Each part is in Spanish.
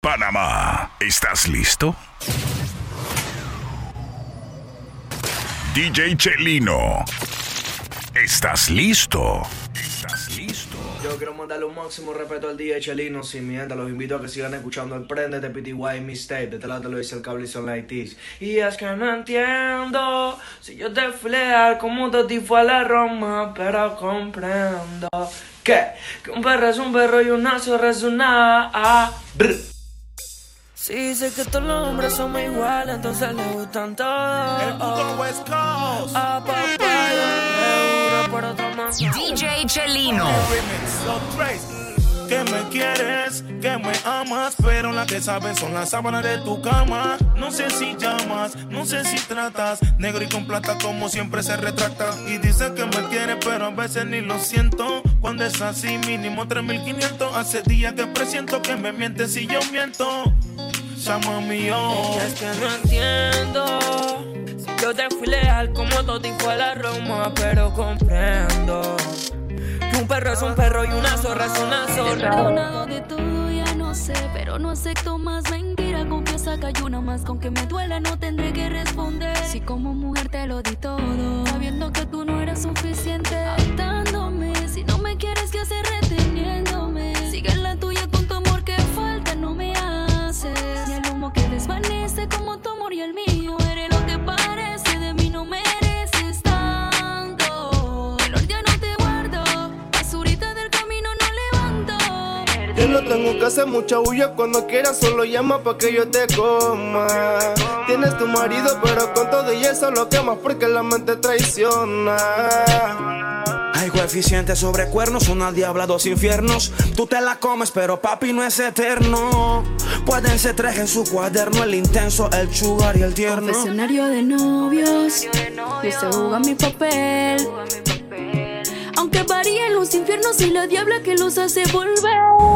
Panamá, ¿estás listo? DJ Chelino, ¿estás listo? Yo quiero mandarle un máximo respeto al DJ Chelino, sin mienta, los invito a que sigan escuchando el Prende de PTY Mistake, de lado te lo dice el cable son like this. Y es que no entiendo, si yo te fui leal como te fue a la Roma, pero comprendo que, que un perro es un perro y una zorra es una ah, Sí, sé que todos los hombres somos iguales, entonces le gustan todos. El puto West Coast. A papá, por otro más. DJ Chelino. Que me quieres, que me amas, pero la que sabes son las sábanas de tu cama. No sé si llamas, no sé si tratas, negro y con plata como siempre se retracta. Y dice que me quiere, pero a veces ni lo siento. Cuando es así, mínimo 3500. Hace días que presiento que me mientes si yo miento. Llama mío. Es que no entiendo. Yo te fui leal como y fue a la Roma, pero comprendo. Que un perro es un perro y una zorra es una zorra. de todo, ya no sé, pero no acepto más mentira. Confiesa que hay una más, con que me duela no tendré que responder. Si como mujer te lo di todo, sabiendo que tú no eras suficiente, atándome. Si no me quieres, ¿qué haces reteniéndome? Que hacer mucha bulla cuando quieras, solo llama pa' que yo te coma. Tienes tu marido, pero con todo y eso lo quemas porque la mente traiciona. Hay coeficientes sobre cuernos, una diabla, dos infiernos. Tú te la comes, pero papi no es eterno. Pueden ser tres en su cuaderno, el intenso, el sugar y el tierno. Confesionario de novios, yo sé jugar mi papel. Aunque varíen los infiernos, soy la diabla que los hace volver.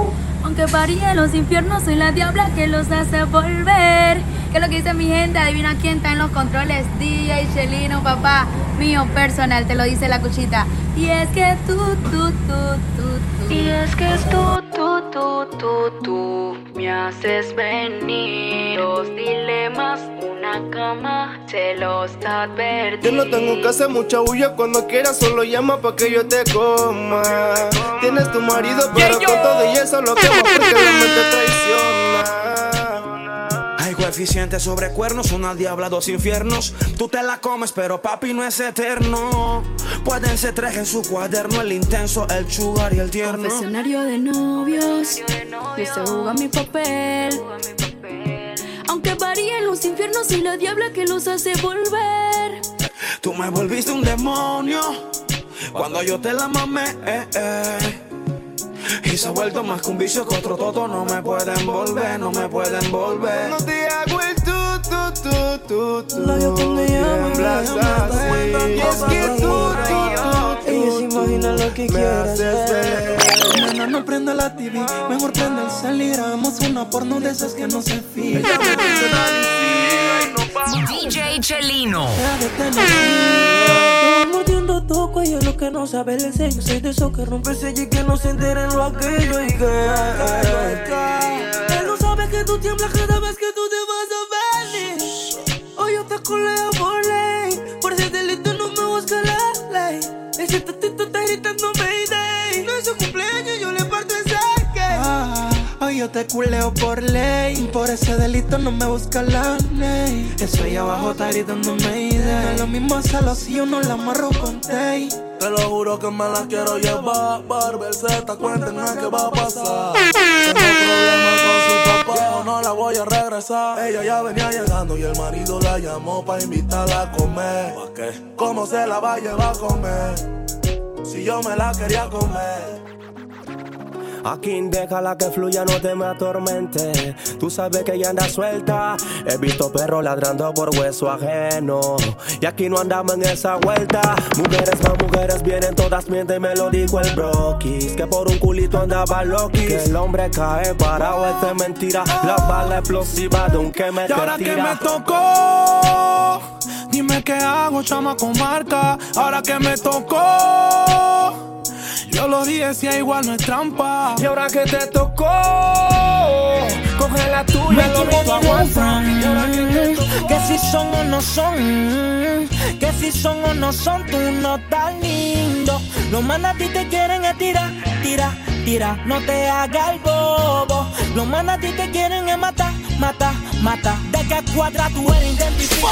Aunque varíen los infiernos, soy la diabla que los hace volver. ¿Qué es lo que dice mi gente? Adivina quién está en los controles. DJ Chelino, papá mío personal, te lo dice la cuchita. Y es que tú, tú, tú, tú, tú. Y es que tú, tú, tú, tú. Me haces venir. Dos dilemas, una cama, te los advertí. Yo no tengo que hacer mucha bulla cuando quieras, solo llama pa' que yo te coma. Tienes tu marido, pero con todo y eso lo quemas porque la mente traiciona. Hay coeficientes sobre cuernos, una diabla, dos infiernos. Tú te la comes, pero papi no es eterno. Pueden ser tres en su cuaderno, el intenso, el sugar y el tierno. Confesionario de novios, yo sé jugar mi papel. Aunque varíen los infiernos y la diabla que los hace volver. Tú me volviste un demonio cuando yo te la mamé. eh, eh. Y se ha vuelto más que un vicio que otro toto. No me pueden volver, no me pueden volver. No te hago el tú, tú, tú, tú, tú. La yo y me. Y es que tú, tú, tú, Ella se imagina lo que me quiere haces hacer. ver. Nena, no prenda la TV, mejor prende el salir. Hagamos una porno de esas que no se fija. DJ Chelino. Mordiendo tu cuello, lo que no sabe el sello. Soy de esos que rompe el sello y que no se enteren lo aquello y que. Él no sabe que tú tiemblas cada vez que tú te vas a venir. Hoy yo te culeo yo te culeo por ley. Por ese delito no me busca la ley. Eso ahí abajo está gritando Mayday. Es lo mismo hacerlo si yo no la amarro con tay. Te lo juro que me la quiero llevar. Barber Z, cuéntenme qué va a pasar. Tengo problemas con su papá, o no la voy a regresar. Ella ya venía llegando y el marido la llamó para invitarla a comer. ¿Para qué? ¿Cómo se la va a llevar a comer? Si yo me la quería comer. Aquí déjala que fluya, no te me atormente. Tú sabes que ella anda suelta. He visto perros ladrando por hueso ajeno. Y aquí no andamos en esa vuelta. Mujeres más mujeres vienen, todas mienten, me lo dijo el broquis. Que por un culito andaba Loki. Que el hombre cae parado, es mentira. La bala explosiva de un que me Y ahora que me tocó, dime qué hago, chama con marca. Ahora que me tocó. Yo lo dije, si igual no es trampa. Y ahora que te tocó, coge la tuya, lo mismo aguanta. Y ahora que te tocó, Que si son o no son, que si son o no son, tú no estás lindo. Los manas a ti te quieren es tirar, tira, tira, no te hagas el bobo. Los manas a ti te quieren es matar, mata, mata. De que cuadra tú eres identificado.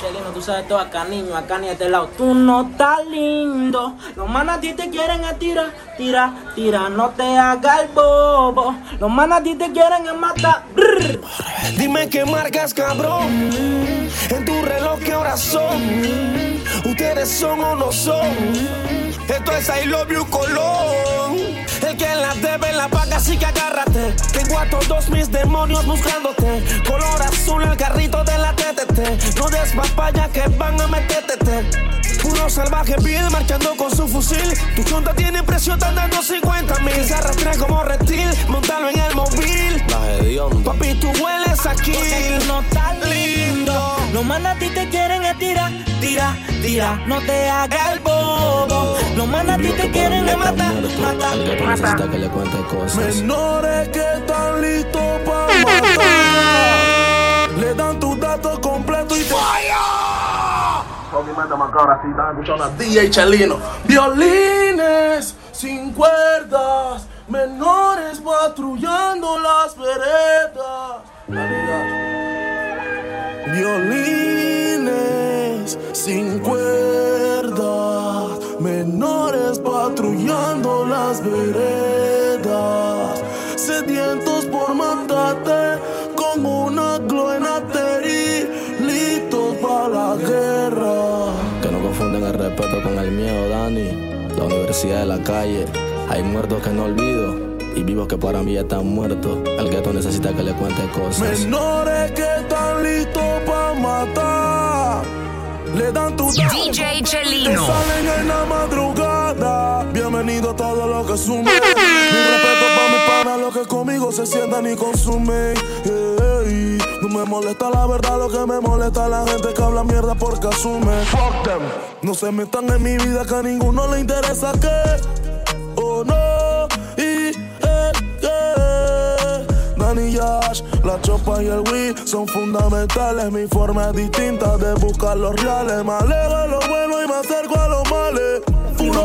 Chelino, tú sabes todo acá, niño, acá ni a este lado. Tú no estás lindo. Los manas a ti te quieren es tira, tira, tira, no te hagas el bobo. Los manas a ti te quieren es matar. brr. Dime qué marcas, cabrón. En tu reloj, ¿qué horas son? Ustedes son o no son. Esto es I love you, Colón. La debe la paga, así que agárrate. Tengo a todos mis demonios buscándote. Color azul, el carrito de la TTT. No des papaya que van a meterte. Puro salvaje vil marchando con su fusil. Tu chonta tiene precio, están dando 50 mil. Se arrastra como reptil, montalo en el móvil. Papi, tú hueles aquí. Porque tú no estás lindo. Los manas a ti te quieren es tira, tira, tira. No te hagas el bobo. Los ti te quieren es matar, mata, mata. que le cuente cosas. Menores que están listos para matar. Le dan tus datos completos y te. Obviamente, macabra, si están escuchando a DJ Chelino. Violines sin cuerdas, menores patrullando las veredas. Violines sin cuerdas, menores patrullando las veredas, sedientos por matarte con una gloenateri, listos para la guerra. Que no confunden el respeto con el miedo, Dani. La universidad de la calle. Hay muertos que no olvido. Y vivos que para mí ya están muertos. El gueto necesita que le cuente cosas. Menores que están listos para matar. Le dan tu DJ Te Chelino. salen en la madrugada. Bienvenido a todo lo que sume. Mi respeto para mis panas, los que conmigo se sientan y consumen. Ey, no me molesta la verdad, lo que me molesta es la gente que habla mierda porque asume. Fuck them. No se metan en mi vida que a ninguno le interesa que. La chopa y el Wii son fundamentales. Mi forma es distinta de buscar los reales. Me alejo de lo bueno y me acerco a los males.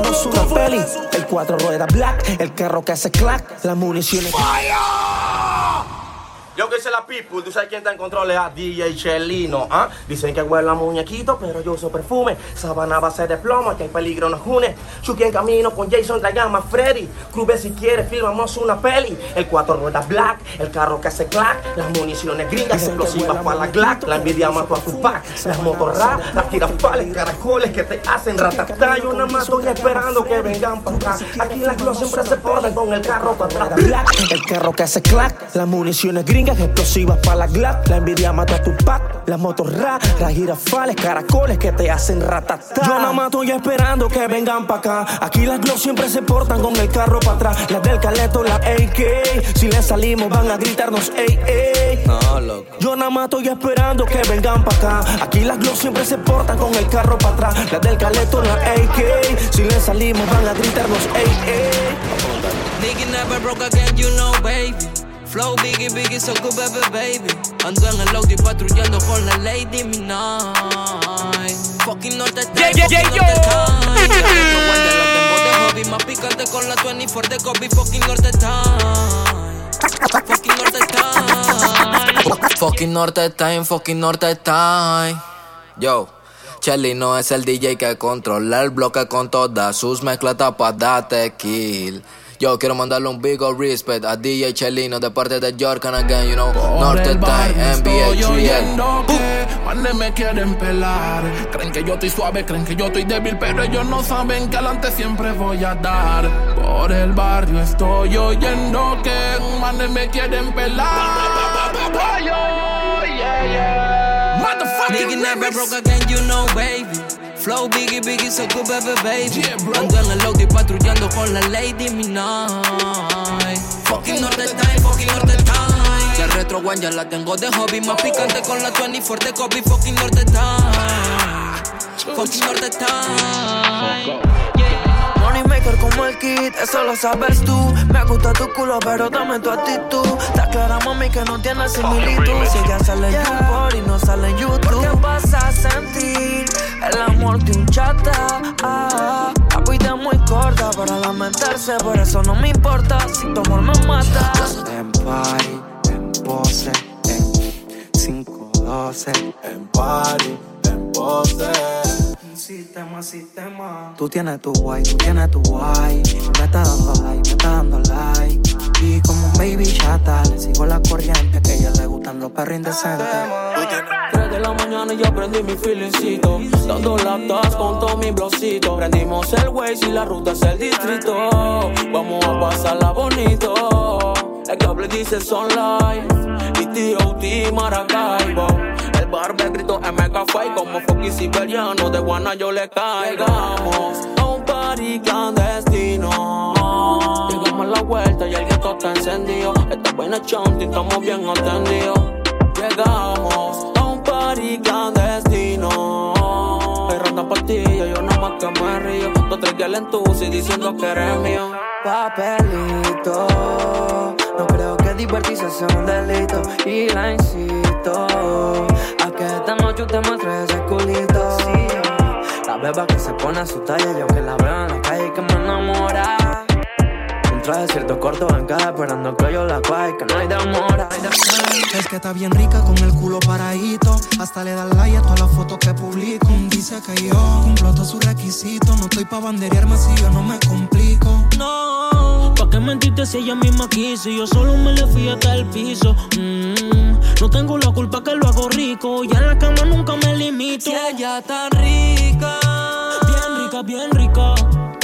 Es una peli, el cuatro ruedas black, el carro que hace clack, las municiones. Yo sé la people, tú sabes quién está en control es a DJ Chelino, ¿ah? Dicen que huele a muñequito, pero yo uso perfume. Sabana a base de plomo, que hay peligro nos une. Chucky en camino con Jason la llama Freddy. Clube si quiere, filmamos una peli. El cuatro ruedas black, el carro que hace clack, las municiones gringas, explosivas para la glack. La envidia mató a tu pack, las motorras, las tirafales, caracoles que te hacen ratatá. Yo nada más estoy esperando que vengan para acá. Aquí las clos siempre se ponen con el carro para atrás. Black, el carro que hace clack, las municiones gringas explosivas para la glack, la envidia mata a tu pack, las motos ra, las girafales, caracoles que te hacen ratatá. Yo nada más estoy esperando que vengan para acá. Aquí las gloss siempre se portan con el carro para atrás, las del caleto, la AK. Si le salimos van a gritarnos ey ey. No, loco. Yo nada más estoy esperando que vengan para acá. Aquí las gloss siempre se portan con el carro para atrás, las del caleto, la AK. Si le salimos van a gritarnos ey ey. Nigga never broke again, you know, baby. Flow biggie, biggie, so good, baby, baby. Ando en el Audi patrullando con la Lady Midnight. Fucking norte time, Yeah, yeah, fucking yeah, yo. no hobby. Más picante con la 24 de Kobe. Fucking norte time. Fucking norte time. Fucking norte time, fucking norte time. Yo. Chelino es el DJ que controla el bloque con todas sus mezclas para darte kill. Yo quiero mandarle un big old respect a DJ Chelino de parte de York and again, you know. Por Norte el Time, barrio NBA, estoy 3L. oyendo que manes me quieren pelar. Creen que yo estoy suave, creen que yo estoy débil, pero ellos no saben que adelante siempre voy a dar. Por el barrio estoy oyendo que manes me quieren pelar. Nigga never broke again, you know, baby. Flow biggie, biggie, so good, baby, baby. Ando en el Audi patrullando con la Lady Midnight. Fucking Norte Time, fucking Norte Time. Que retro one ya la tengo de hobby. Más picante con la 24 de Kobe. Fucking Norte Time. Fucking Norte Time. Money maker como el kid, eso lo sabes tú. Me gusta tu culo, pero dame tu actitud. Está clara, mami, que no tiene similitud. Si ella sale en YouPorn y no sale en YouTube. ¿Qué vas a sentir? El amor de un chata. Ah, la vida es muy corta para lamentarse, por eso no me importa si tu amor me mata. En party, en pose, en 512. En party, en pose. Sistema, sistema. Tú tienes tu guay, tú tienes tu guay. Me está dando like, me está dando like. Y como un baby chata, le sigo la corriente. Que a ella le gustan los perros indecentes. 3 de la mañana y ya prendí mi feelingcito. Dando laptops con todo mi blocito. Prendimos el Waze y la ruta es el distrito. Vamos a pasarla bonito. El cable dice Sunlight. Y T.O.T. Maracaibo. El barber gritó MK Fight como fucking siberiano. De guana yo le caigamos. A un party clandestino. Llegamos a la vuelta y el gueto está encendido. Esta buena chanti, estamos bien atendidos. Llegamos a un party clandestino. Ronda partida, yo nada más que me río. Dos tres que y diciendo que eres mío. Papelito, no creo que divertirse sea un delito. Y la insisto que esta noche usted muestre ese culito. La beba que se pone a su talla, yo que la veo en la calle que me enamora. Un traje cierto corto en cada esperando que yo la cuaje, que no hay demora. Es que está bien rica con el culo paradito. Hasta le da like a todas las fotos que publico. Dice que yo cumplo todos sus requisitos. No estoy pa' banderearme si yo no me complico. No, ¿pa' qué mentiste si ella misma quiso? Yo solo me le fui hasta el piso. Mm, no tengo la culpa que lo hago rico. Y en la cama nunca me limito. Si ella está rica. Bien rica, bien rica.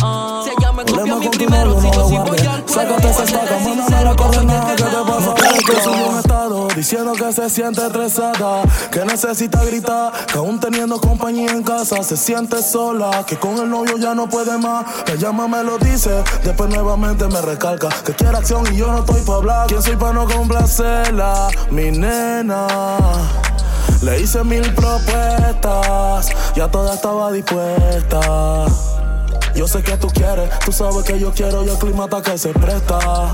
Ah. Si ella me copia mi primero, si yo sí voy al cuero. Sácate esa estaca, mano, no le corre nada. ¿Qué te? Que subió un estado diciendo que se siente estresada, que necesita gritar, que aún teniendo compañía en casa se siente sola, que con el novio ya no puede más. Me llama, me lo dice, después nuevamente me recalca que quiere acción y yo no estoy pa' hablar. ¿Quién soy pa' no complacerla? Mi nena. Le hice mil propuestas, ya toda estaba dispuesta. Yo sé que tú quieres, tú sabes que yo quiero y el clima está que se presta.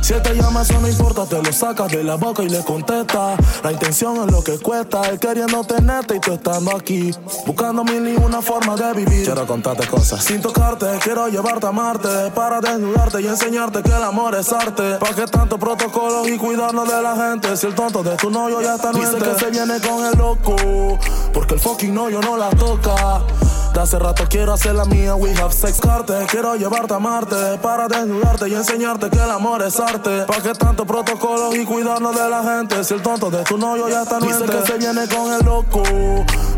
Si él te llama, eso no importa, te lo sacas de la boca y le contesta. La intención es lo que cuesta, él queriendo tenerte y tú estando aquí. Buscando mil y una forma de vivir. Quiero contarte cosas. Sin tocarte, quiero llevarte a Marte. Para desnudarte y enseñarte que el amor es arte. ¿Pa' qué tanto protocolo y cuidarnos de la gente? Si el tonto de tu novio ya está Dice que se viene con el loco. Porque el fucking novio no la toca. De hace rato quiero hacer la mía, we have sex carte. Quiero llevarte a Marte para desnudarte y enseñarte que el amor es arte. ¿Pa' qué tanto protocolo y cuidarnos de la gente? Si el tonto de tu novio ya está Dice que se viene con el loco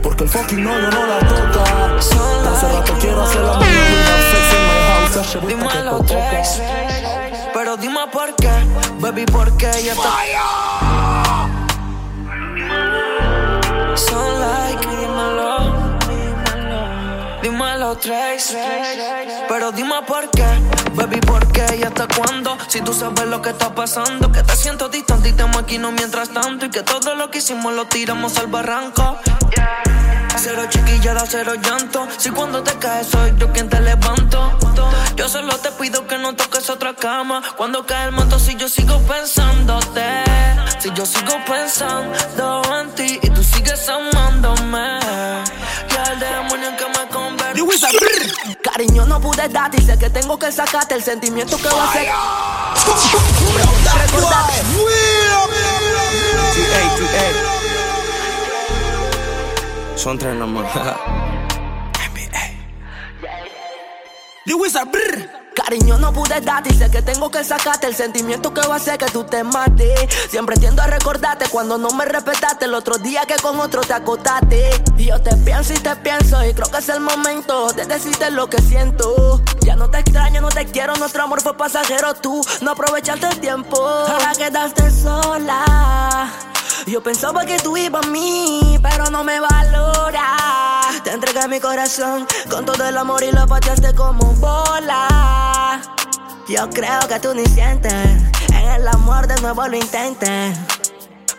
Porque el fucking novio no la toca. De hace rato quiero hacer la mía, we have sex in my house. Dime los tres, pero dime por qué, baby, por qué ella está. Pero dime por qué, baby, por qué y hasta cuándo. Si tú sabes lo que está pasando, que te siento distante y te maquino mientras tanto y que todo lo que hicimos lo tiramos al barranco. Cero chiquillada, cero llanto. Si cuando te caes soy yo quien te levanto. Yo solo te pido que no toques otra cama. Cuando cae el manto, si yo sigo pensándote. Si yo sigo pensando en ti y tú sigues amándome. Cariño, no pude darte y sé que tengo que sacarte el sentimiento que va a ser. Recordate. Son tres nomás. Cariño, no pude darte y sé que tengo que sacarte el sentimiento que va a hacer que tú te mates. Siempre tiendo a recordarte cuando no me respetaste el otro día que con otro te acotaste. Y yo te pienso y te pienso y creo que es el momento de decirte lo que siento. Ya no te extraño, no te quiero, nuestro amor fue pasajero. Tú no aprovechaste el tiempo. Ahora quedaste sola. Yo pensaba que tú ibas a mí, pero no me valora. Te entregué mi corazón con todo el amor y lo pateaste como bola. Yo creo que tú ni sientes, en el amor de nuevo lo intentes.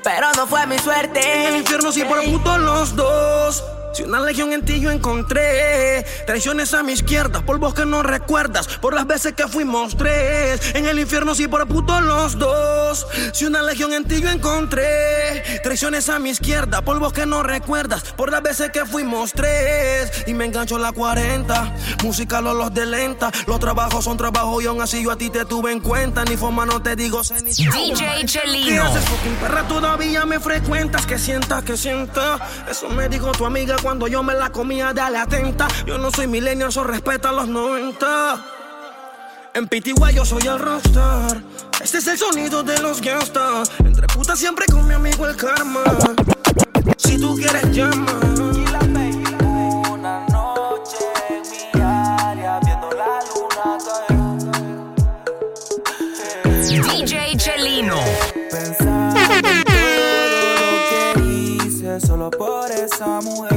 Pero no fue mi suerte. En el infierno por puto los dos. Si una legión en ti yo encontré, traiciones a mi izquierda, polvos que no recuerdas, por las veces que fuimos tres. En el infierno sí por puto los dos. Si una legión en ti yo encontré, traiciones a mi izquierda, polvos que no recuerdas, por las veces que fuimos tres. Y me engancho la 40, música los de lenta, los trabajos son trabajos y aún así yo a ti te tuve en cuenta. Ni forma no te digo sé ni DJ Chelino. ¿Qué haces, fucking perra? Todavía me frecuentas, que sienta, que sienta. Eso me dijo tu amiga cuando yo me la comía, dale atenta. Yo no soy millennial, eso respeta los 90. En PTY yo soy el rockstar. Este es el sonido de los gangsters. Entre putas siempre con mi amigo el karma. Si tú quieres llama. Una noche en mi área viendo la luna caer. DJ Chelino. Pensando en todo lo que hice solo por esa mujer.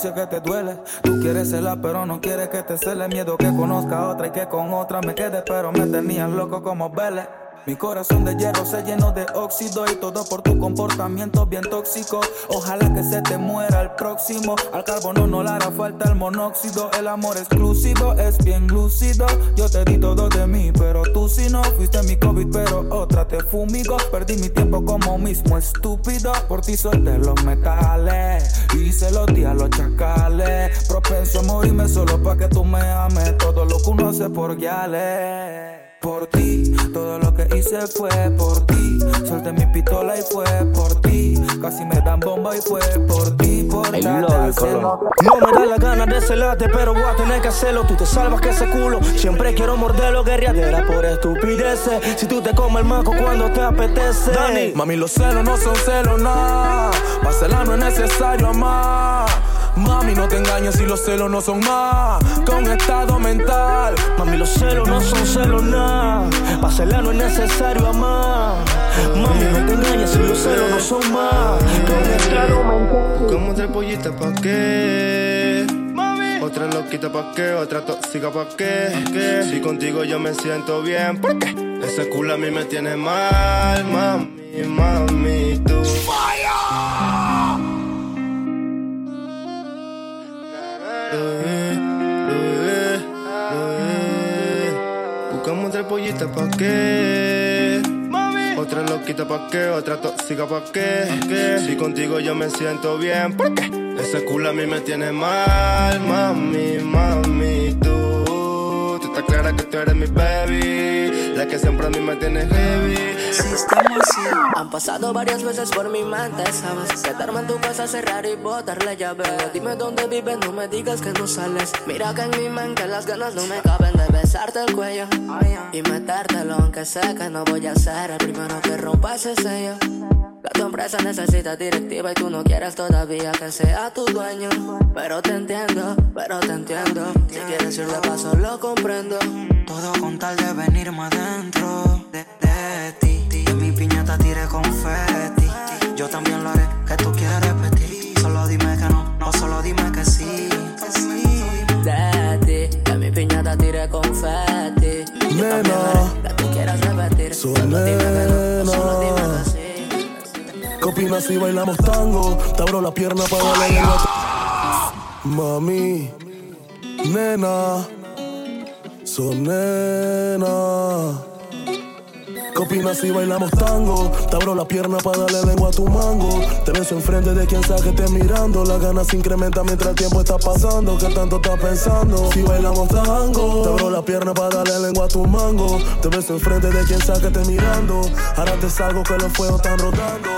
Dice que te duele. Tú quieres celar, pero no quieres que te cele. Miedo que conozca a otra y que con otra me quede. Pero me tenías loco como Vélez. Mi corazón de hierro se llenó de óxido y todo por tu comportamiento bien tóxico. Ojalá que se te muera el próximo. Al carbono no le hará falta el monóxido. El amor exclusivo es bien lúcido. Yo te di todo de mí, pero tú si no fuiste mi COVID, pero otra te fumigo. Perdí mi tiempo como mismo estúpido. Por ti solté los metales se los di a los chacales. Propenso a morirme solo pa' que tú me ames. Todo lo que uno hace por guiales. Por ti, todo lo que hice fue por ti. Solté mi pistola y fue por ti. Casi me dan bomba y fue por ti. Por hacerlo. No me da la gana de celarte, pero voy a tener que hacerlo. Tú te salvas que ese culo. Siempre quiero morderlo, guerriadera por estupideces. Si tú te comes el manco cuando te apetece. Dani, mami, los celos no son celos, nada. Para celar no es necesario amar. Mami, no te engañes si los celos no son más que un estado mental. Mami, los celos no son celos nada. Para celar no es necesario amar. Mami, no te engañes si los celos no son más que un estado mental. Buscamos tres pollitas pa' qué. Otra loquita pa' qué, otra tóxica pa' qué. ¿Qué? Si contigo yo me siento bien, ¿por qué? Ese culo a mí me tiene mal, mami, mami, tú. Pollitas pa' qué. Otra loquita pa' qué, otra tóxica pa' qué. ¿Qué? Si contigo yo me siento bien, ¿por qué? Ese culo a mí me tiene mal, mami, mami, tú. Tú estás clara que tú eres mi baby, la que siempre a mí me tiene heavy. Han pasado varias veces por mi mente, ¿sabes? Quedarme en tu casa, cerrar y botar la llave. Dime dónde vives, no me digas que no sales. Mira que en mi mente las ganas no me caben de besarte el cuello y metértelo, aunque sé que no voy a ser el primero que rompa ese sello. Que tu empresa necesita directiva y tú no quieres todavía que sea tu dueño. Pero te entiendo, pero te entiendo. Si quieres ir de paso, lo comprendo. Todo con tal de venirme adentro mi piñata tire confeti. Yo también lo haré, que tú quieres repetir. Solo dime que no, no solo dime que sí. Que sí. De ti, de mi piñata tiré confeti. Yo también haré que tú quieras repetir. Solo dime que no, no solo dime que sí. ¿Qué opinas si bailamos tango? Te abro la pierna para darle Mami, nena, son nena. ¿Qué opinas si bailamos tango? Te abro la pierna para darle lengua a tu mango. Te beso enfrente de quien sabe que esté mirando. Las ganas se incrementan mientras el tiempo está pasando. ¿Qué tanto estás pensando? Si bailamos tango, te abro la pierna para darle lengua a tu mango. Te beso enfrente de quien sabe que esté mirando. Ahora te salgo que los fuegos están rotando.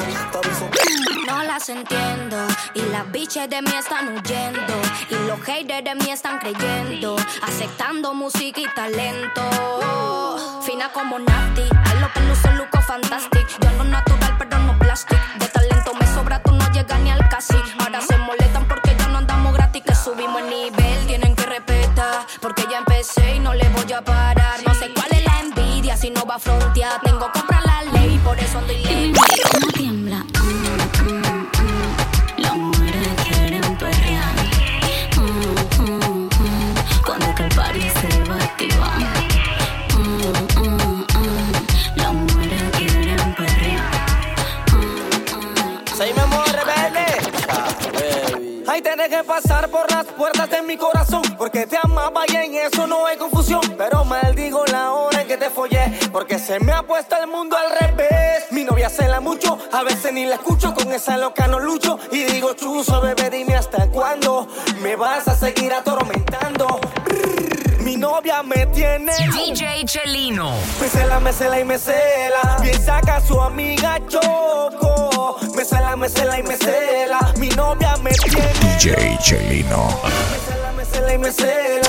No las entiendo. Y las biches de mí están huyendo. Y los haters de mí están creyendo. Aceptando música y talento. Como Nati. A lo pelusos, luco fantastic. Yo no natural, pero no plastic. De talento me sobra, tú no llegas ni al casi. Ahora se molestan porque ya no andamos gratis. Que subimos el nivel, tienen que respetar. Porque ya empecé y no le voy a parar. No sé cuál es la envidia si no va a frontear. Tengo que te dejé pasar por las puertas de mi corazón. Porque te amaba y en eso no hay confusión. Pero maldigo la hora en que te follé. Porque se me ha puesto el mundo al revés. Mi novia cela mucho, a veces ni la escucho. Con esa loca no lucho. Y digo, chuzo, bebé, dime hasta cuándo me vas a seguir atormentando. Mi novia me tiene. DJ Chelino. Me cela, me cela y me cela. Piensa que a su amiga choco. Me cela, me cela y me cela. Mi novia me tiene. DJ Chelino. Me cela, me cela y me cela.